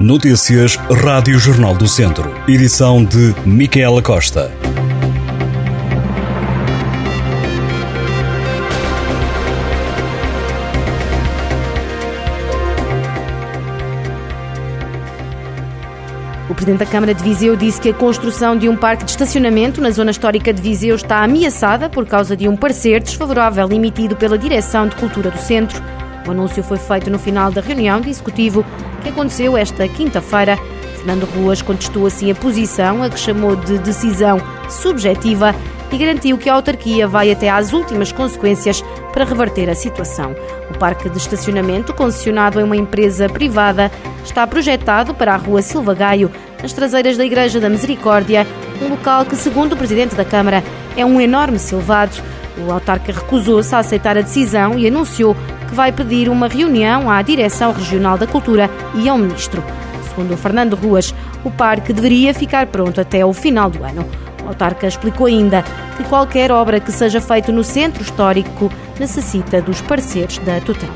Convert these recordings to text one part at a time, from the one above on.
Notícias Rádio Jornal do Centro. Edição de Micaela Costa. O Presidente da Câmara de Viseu disse que a construção de um parque de estacionamento na zona histórica de Viseu está ameaçada por causa de um parecer desfavorável emitido pela Direção de Cultura do Centro. O anúncio foi feito no final da reunião de executivo que aconteceu esta quinta-feira. Fernando Ruas contestou assim a posição, a que chamou de decisão subjetiva, e garantiu que a autarquia vai até às últimas consequências para reverter a situação. O parque de estacionamento, concessionado em uma empresa privada, está projetado para a rua Silva Gaio, nas traseiras da Igreja da Misericórdia, um local que, segundo o presidente da Câmara, é um enorme silvado. O autarca recusou-se a aceitar a decisão e anunciou que vai pedir uma reunião à Direção Regional da Cultura e ao Ministro. Segundo Fernando Ruas, o parque deveria ficar pronto até o final do ano. O autarca explicou ainda que qualquer obra que seja feita no centro histórico necessita dos pareceres da tutela.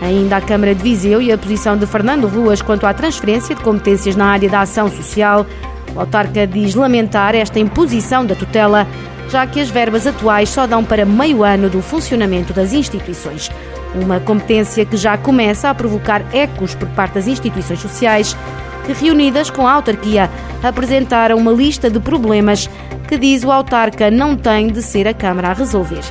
Ainda a Câmara de Viseu e a posição de Fernando Ruas quanto à transferência de competências na área da ação social. O autarca diz lamentar esta imposição da tutela, já que as verbas atuais só dão para meio ano do funcionamento das instituições. Uma competência que já começa a provocar ecos por parte das instituições sociais, que, reunidas com a autarquia, apresentaram uma lista de problemas que, diz o autarca, não tem de ser a Câmara a resolver.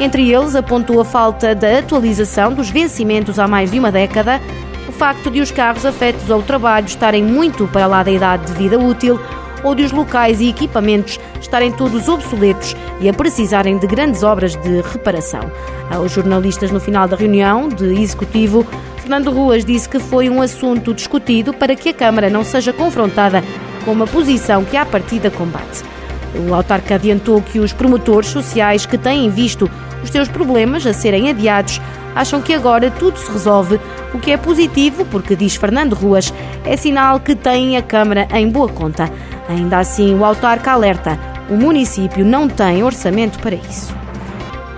Entre eles, apontou a falta da atualização dos vencimentos há mais de uma década, o facto de os carros afetos ao trabalho estarem muito para lá da idade de vida útil ou de os locais e equipamentos estarem todos obsoletos e a precisarem de grandes obras de reparação. Aos jornalistas no final da reunião de executivo, Fernando Ruas disse que foi um assunto discutido para que a Câmara não seja confrontada com uma posição que à partida combate. O autarca adiantou que os promotores sociais que têm visto os seus problemas a serem adiados acham que agora tudo se resolve, o que é positivo porque, diz Fernando Ruas, é sinal que têm a Câmara em boa conta. Ainda assim, o autarca alerta: o município não tem orçamento para isso.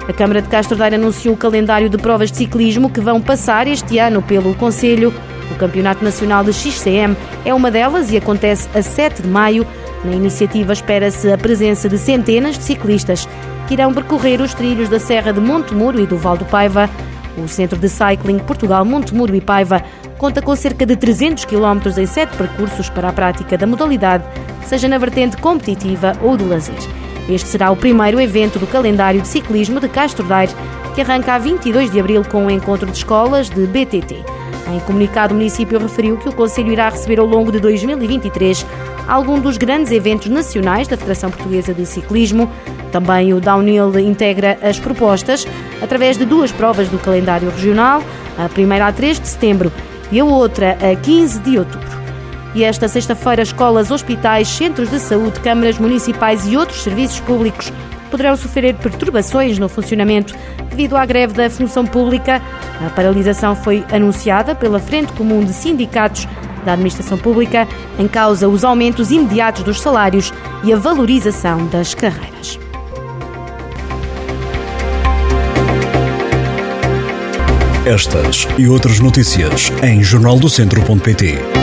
A Câmara de Castro Daire anunciou o calendário de provas de ciclismo que vão passar este ano pelo Conselho. O Campeonato Nacional de XCM é uma delas e acontece a 7 de maio. Na iniciativa espera-se a presença de centenas de ciclistas que irão percorrer os trilhos da Serra de Montemuro e do Val do Paiva. O Centro de Cycling Portugal Montemuro e Paiva conta com cerca de 300 km em sete percursos para a prática da modalidade, seja na vertente competitiva ou de lazer. Este será o primeiro evento do calendário de ciclismo de Castro Daire, que arranca a 22 de abril com o encontro de escolas de BTT. Em comunicado, o município referiu que o Conselho irá receber ao longo de 2023 algum dos grandes eventos nacionais da Federação Portuguesa de Ciclismo. Também o Downhill integra as propostas através de duas provas do calendário regional, a primeira a 3 de setembro e a outra a 15 de outubro. E esta sexta-feira, escolas, hospitais, centros de saúde, câmaras municipais e outros serviços públicos poderão sofrer perturbações no funcionamento devido à greve da função pública. A paralisação foi anunciada pela Frente Comum de Sindicatos da Administração Pública, em causa os aumentos imediatos dos salários e a valorização das carreiras. Estas e outras notícias em jornaldocentro.pt.